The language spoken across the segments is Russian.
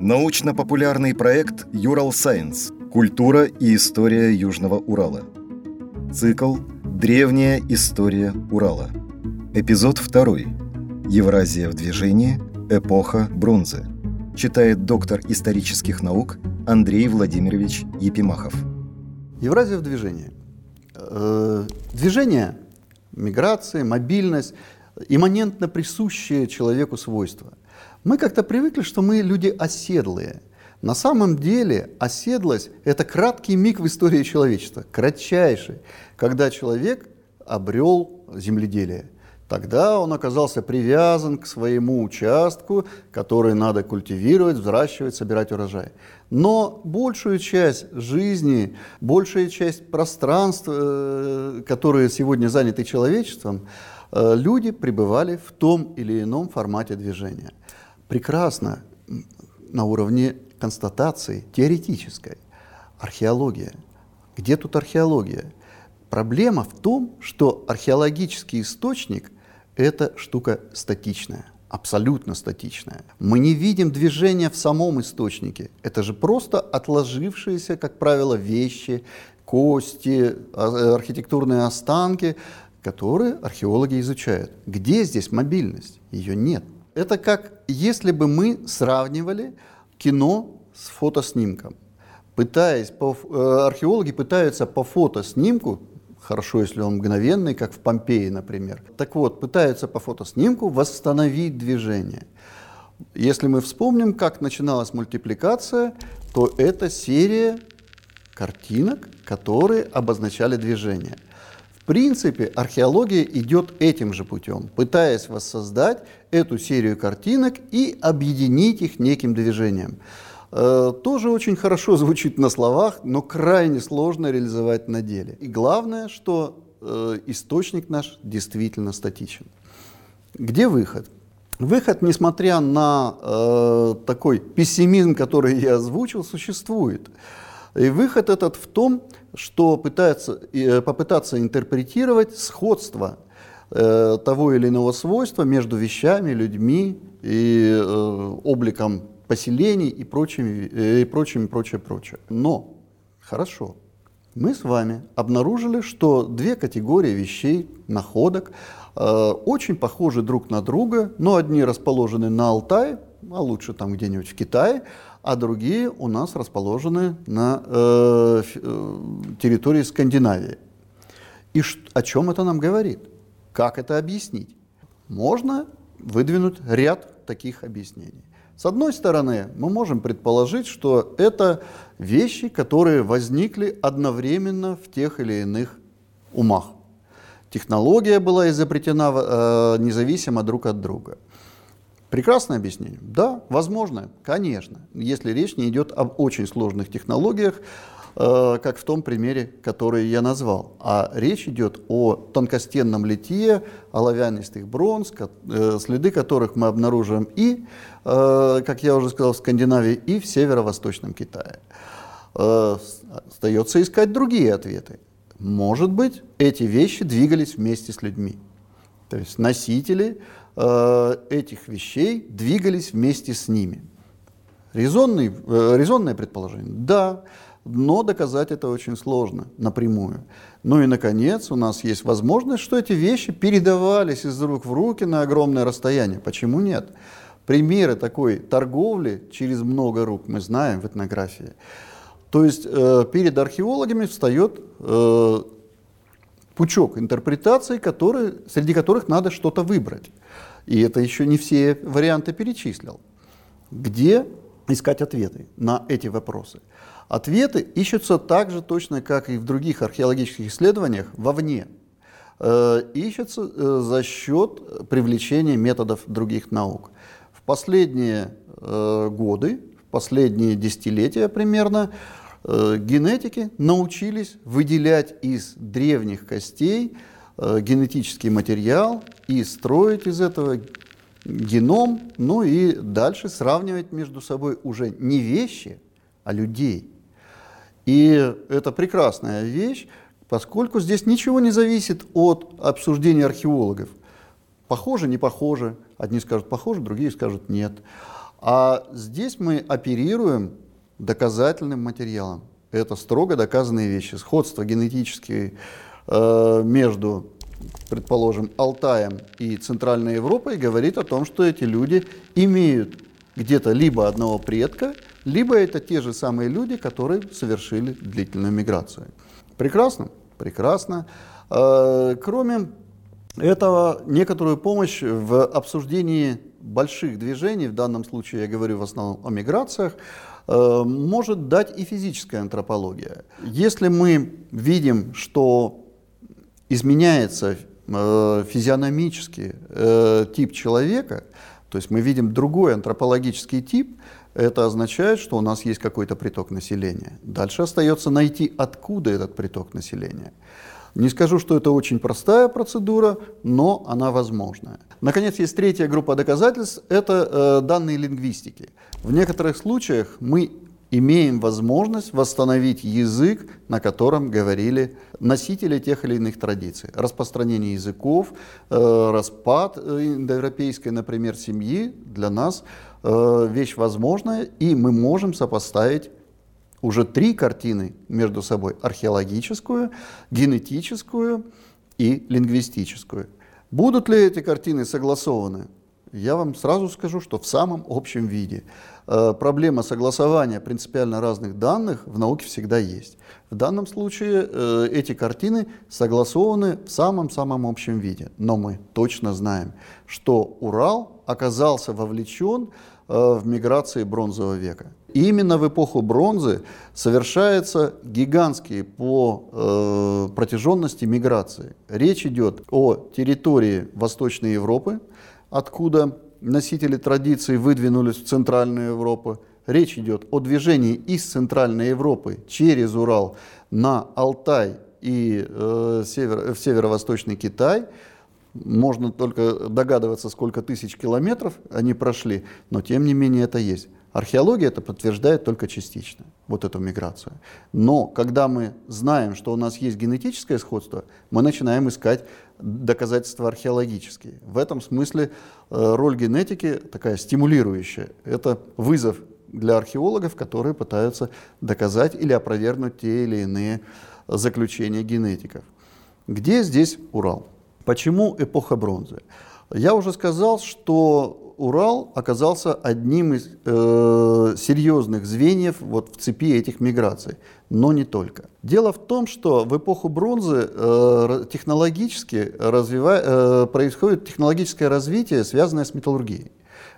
Научно-популярный проект «Юрал Сайенс. Культура и история Южного Урала». Цикл «Древняя история Урала». Эпизод 2. Евразия в движении. Эпоха бронзы. Читает доктор исторических наук Андрей Владимирович Епимахов. Евразия в движении. Э, движение, миграция, мобильность – имманентно присущие человеку свойства. Мы как-то привыкли, что мы люди оседлые. На самом деле оседлость – это краткий миг в истории человечества, кратчайший, когда человек обрел земледелие. Тогда он оказался привязан к своему участку, который надо культивировать, взращивать, собирать урожай. Но большую часть жизни, большая часть пространств, э, которые сегодня заняты человечеством, люди пребывали в том или ином формате движения прекрасно на уровне констатации теоретической. Археология. Где тут археология? Проблема в том, что археологический источник – это штука статичная, абсолютно статичная. Мы не видим движения в самом источнике. Это же просто отложившиеся, как правило, вещи, кости, а, архитектурные останки, которые археологи изучают. Где здесь мобильность? Ее нет. Это как если бы мы сравнивали кино с фотоснимком. Пытаясь, по, э, археологи пытаются по фотоснимку, хорошо, если он мгновенный, как в Помпеи, например. Так вот, пытаются по фотоснимку восстановить движение. Если мы вспомним, как начиналась мультипликация, то это серия картинок, которые обозначали движение – принципе, археология идет этим же путем, пытаясь воссоздать эту серию картинок и объединить их неким движением. Э, тоже очень хорошо звучит на словах, но крайне сложно реализовать на деле. И главное, что э, источник наш действительно статичен. Где выход? Выход, несмотря на э, такой пессимизм, который я озвучил, существует. И выход этот в том, что пытается, э, попытаться интерпретировать сходство э, того или иного свойства между вещами, людьми и э, обликом поселений и прочим, и прочим, прочее, прочее. Но, хорошо, мы с вами обнаружили, что две категории вещей, находок, э, очень похожи друг на друга, но одни расположены на Алтае, а лучше там где-нибудь в Китае, а другие у нас расположены на э, э, территории Скандинавии. И о чем это нам говорит? Как это объяснить? Можно выдвинуть ряд таких объяснений. С одной стороны, мы можем предположить, что это вещи, которые возникли одновременно в тех или иных умах. Технология была изобретена э, независимо друг от друга. Прекрасное объяснение? Да, возможно, конечно, если речь не идет об очень сложных технологиях, э, как в том примере, который я назвал. А речь идет о тонкостенном литье, оловянистых бронз, э, следы которых мы обнаруживаем и, э, как я уже сказал, в Скандинавии, и в северо-восточном Китае. Э, остается искать другие ответы. Может быть, эти вещи двигались вместе с людьми. То есть носители Э, этих вещей двигались вместе с ними. Резонный, э, резонное предположение? Да, но доказать это очень сложно напрямую. Ну и, наконец, у нас есть возможность, что эти вещи передавались из рук в руки на огромное расстояние. Почему нет? Примеры такой торговли через много рук мы знаем в этнографии. То есть э, перед археологами встает э, пучок интерпретаций, которые, среди которых надо что-то выбрать. И это еще не все варианты перечислил. Где искать ответы на эти вопросы? Ответы ищутся так же точно, как и в других археологических исследованиях, вовне. Э, ищутся э, за счет привлечения методов других наук. В последние э, годы, в последние десятилетия примерно, генетики научились выделять из древних костей Э, генетический материал и строить из этого геном, ну и дальше сравнивать между собой уже не вещи, а людей. И это прекрасная вещь, поскольку здесь ничего не зависит от обсуждения археологов. Похоже, не похоже. Одни скажут похоже, другие скажут нет. А здесь мы оперируем доказательным материалом. Это строго доказанные вещи. Сходство генетические э, между, предположим, Алтаем и Центральной Европой говорит о том, что эти люди имеют где-то либо одного предка, либо это те же самые люди, которые совершили длительную миграцию. Прекрасно, прекрасно. Э, кроме этого, некоторую помощь в обсуждении больших движений, в данном случае я говорю в основном о миграциях, может дать и физическая антропология. Если мы видим, что изменяется э, физиономический тип человека, то есть мы видим другой антропологический тип, это означает, что у нас есть какой-то приток населения. Дальше остается найти, откуда этот приток населения. Не скажу, что это очень простая процедура, но она возможная. Наконец, есть третья группа доказательств – это э, данные лингвистики. В некоторых случаях мы имеем возможность восстановить язык, на котором говорили носители тех или иных традиций. Распространение языков, э, распад э, индоевропейской, например, семьи для нас э, вещь возможная, и мы можем сопоставить уже три картины между собой – археологическую, генетическую и лингвистическую. Будут ли эти картины согласованы? Я вам сразу скажу, что в самом общем виде. Э, проблема согласования принципиально разных данных в науке всегда есть. В данном случае э, эти картины согласованы в самом-самом общем виде. Но мы точно знаем, что Урал оказался вовлечен э, в миграции бронзового века. Именно в эпоху бронзы совершаются гигантские по э, протяженности миграции. Речь идет о территории Восточной Европы, откуда носители традиций выдвинулись в Центральную Европу. Речь идет о движении из Центральной Европы через Урал на Алтай и э, север, в северо-восточный Китай. Можно только догадываться, сколько тысяч километров они прошли, но тем не менее это есть. Археология это подтверждает только частично, вот эту миграцию. Но когда мы знаем, что у нас есть генетическое сходство, мы начинаем искать доказательства археологические. В этом смысле э, роль генетики такая стимулирующая. Это вызов для археологов, которые пытаются доказать или опровергнуть те или иные заключения генетиков. Где здесь Урал? Почему эпоха бронзы? Я уже сказал, что Урал оказался одним из э, серьезных звеньев вот в цепи этих миграций, но не только. Дело в том, что в эпоху бронзы э, технологически развива, э, происходит технологическое развитие, связанное с металлургией.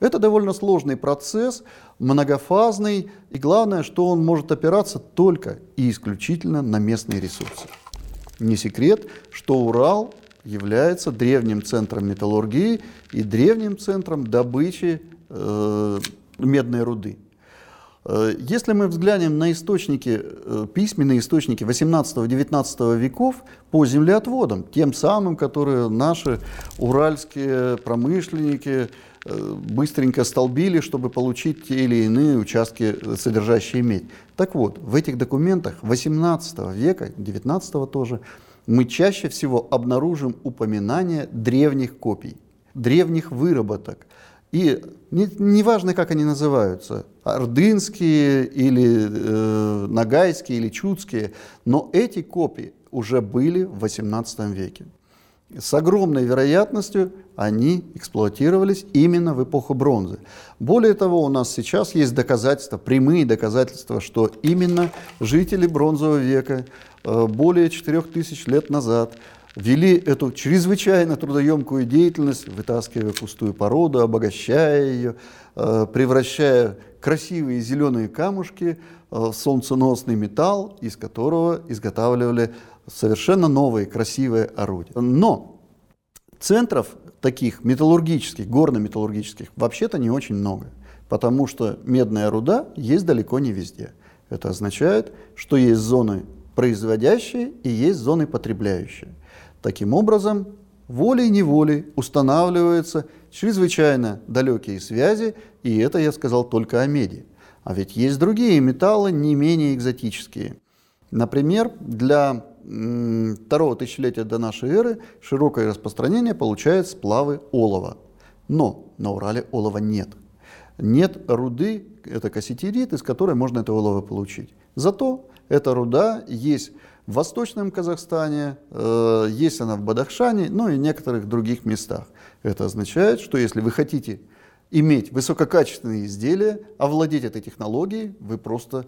Это довольно сложный процесс, многофазный, и главное, что он может опираться только и исключительно на местные ресурсы. Не секрет, что Урал является древним центром металлургии и древним центром добычи э, медной руды. Э, если мы взглянем на источники, э, письменные источники 18-19 веков по землеотводам, тем самым, которые наши уральские промышленники э, быстренько столбили, чтобы получить те или иные участки, содержащие медь. Так вот, в этих документах 18 века, 19 тоже, мы чаще всего обнаружим упоминание древних копий, древних выработок. И неважно, не как они называются, ордынские или э, нагайские или чудские, но эти копии уже были в XVIII веке. С огромной вероятностью они эксплуатировались именно в эпоху бронзы. Более того, у нас сейчас есть доказательства, прямые доказательства, что именно жители бронзового века Э, более 4000 лет назад вели эту чрезвычайно трудоемкую деятельность, вытаскивая пустую породу, обогащая ее, э, превращая красивые зеленые камушки э, в солнценосный металл, из которого изготавливали совершенно новые красивые орудия. Но центров таких металлургических, горно-металлургических вообще-то не очень много, потому что медная руда есть далеко не везде. Это означает, что есть зоны производящие и есть зоны потребляющие. Таким образом, волей-неволей устанавливаются чрезвычайно далекие связи, и это я сказал только о меди. А ведь есть другие металлы, не менее экзотические. Например, для второго тысячелетия до нашей эры широкое распространение получает сплавы олова. Но на Урале олова нет. нет руды, это касситерит, из которой можно это олово получить. Зато эта руда есть в Восточном Казахстане, э, есть она в Бадахшане, ну и некоторых других местах. Это означает, что если вы хотите иметь высококачественные изделия, овладеть этой технологией, вы просто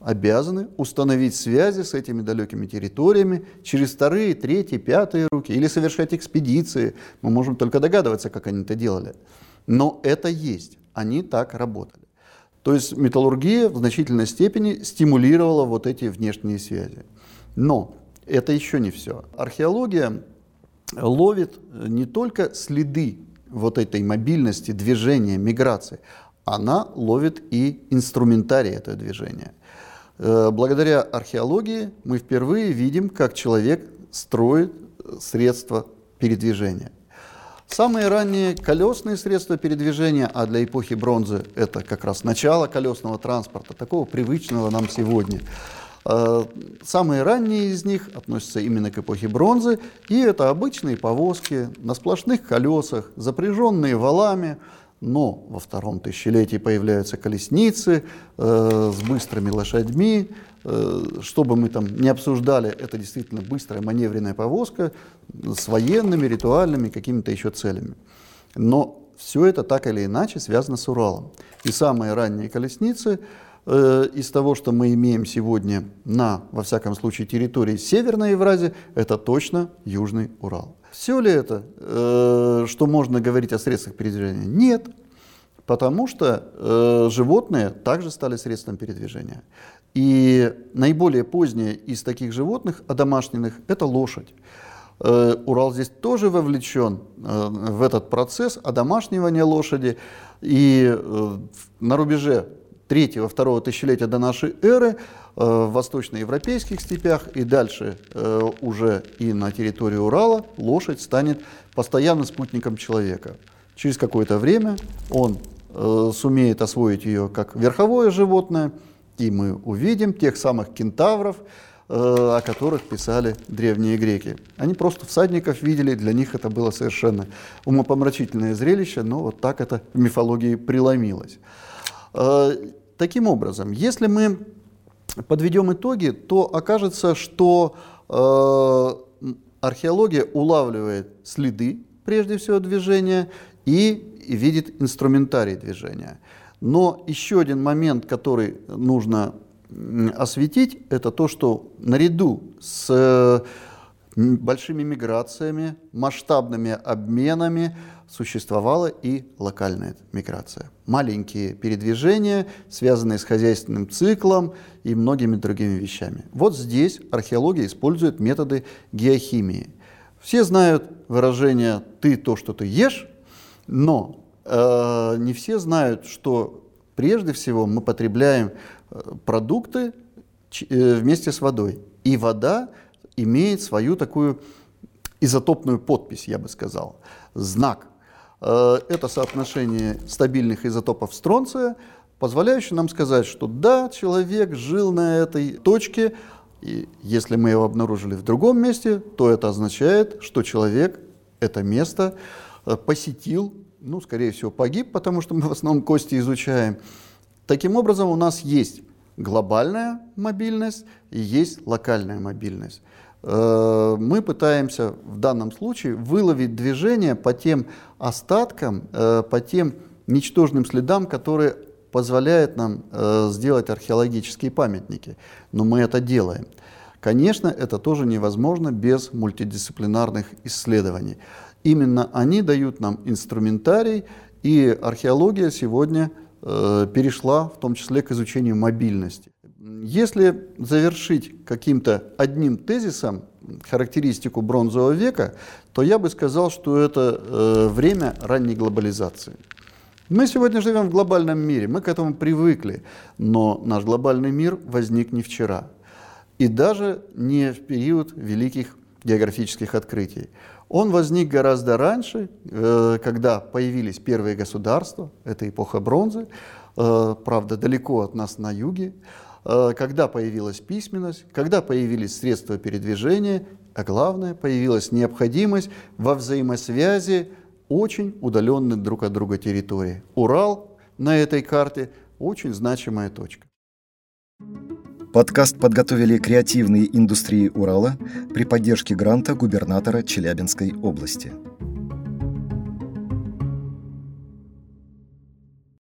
обязаны установить связи с этими далекими территориями через вторые, третьи, пятые руки или совершать экспедиции. Мы можем только догадываться, как они это делали. Но это есть. Они так работали. То есть металлургия в значительной степени стимулировала вот эти внешние связи. Но это еще не все. Археология ловит не только следы вот этой мобильности, движения, миграции, она ловит и инструментарий этого движения. Э, благодаря археологии мы впервые видим, как человек строит средства передвижения. Самые ранние колесные средства передвижения, а для эпохи бронзы это как раз начало колесного транспорта, такого привычного нам сегодня. Э, самые ранние из них относятся именно к эпохе бронзы, и это обычные повозки на сплошных колесах, запряженные валами, но во втором тысячелетии появляются колесницы э, с быстрыми лошадьми. Э, что бы мы там не обсуждали, это действительно быстрая маневренная повозка с военными, ритуальными, какими-то еще целями. Но все это так или иначе связано с Уралом. И самые ранние колесницы э, из того, что мы имеем сегодня на, во всяком случае, территории Северной Евразии, это точно Южный Урал. Все ли это, э, что можно говорить о средствах передвижения? Нет, потому что э, животные также стали средством передвижения. И наиболее позднее из таких животных, одомашненных, это лошадь. Э, Урал здесь тоже вовлечен э, в этот процесс одомашнивания лошади. И э, на рубеже третьего-второго тысячелетия до нашей эры в восточноевропейских степях и дальше э, уже и на территории Урала лошадь станет постоянным спутником человека. Через какое-то время он э, сумеет освоить ее как верховое животное, и мы увидим тех самых кентавров, о которых писали древние греки. Они просто всадников видели, для них это было совершенно умопомрачительное зрелище, но вот так это в мифологии преломилось. Таким образом, если мы подведем итоги, то окажется, что э, археология улавливает следы, прежде всего, движения и видит инструментарий движения. Но еще один момент, который нужно осветить, это то, что наряду с большими миграциями, масштабными обменами существовала и локальная миграция. Маленькие передвижения, связанные с хозяйственным циклом и многими другими вещами. Вот здесь археология использует методы геохимии. Все знают выражение «ты то, что ты ешь», но э, не все знают, что прежде всего мы потребляем э, продукты э, вместе с водой. И вода имеет свою такую изотопную подпись, я бы сказал, знак. Э, это соотношение стабильных изотопов стронция, позволяющее нам сказать, что да, человек жил на этой точке, и если мы его обнаружили в другом месте, то это означает, что человек это место э, посетил, ну, скорее всего, погиб, потому что мы в основном кости изучаем. Таким образом, у нас есть глобальная мобильность и есть локальная мобильность. Э, мы пытаемся в данном случае выловить движение по тем остаткам, э, по тем ничтожным следам, которые позволяют нам э, сделать археологические памятники. Но мы это делаем. Конечно, это тоже невозможно без мультидисциплинарных исследований. Именно они дают нам инструментарий, и археология сегодня перешла в том числе к изучению мобильности. Если завершить каким-то одним тезисом характеристику бронзового века, то я бы сказал, что это э, время ранней глобализации. Мы сегодня живем в глобальном мире, мы к этому привыкли, но наш глобальный мир возник не вчера. И даже не в период великих географических открытий. Он возник гораздо раньше, э, когда появились первые государства, это эпоха бронзы, э, правда, далеко от нас на юге. Э, когда появилась письменность, когда появились средства передвижения, а главное, появилась необходимость во взаимосвязи очень удаленных друг от друга территорий. Урал на этой карте очень значимая точка. Подкаст подготовили креативные индустрии Урала при поддержке гранта губернатора Челябинской области.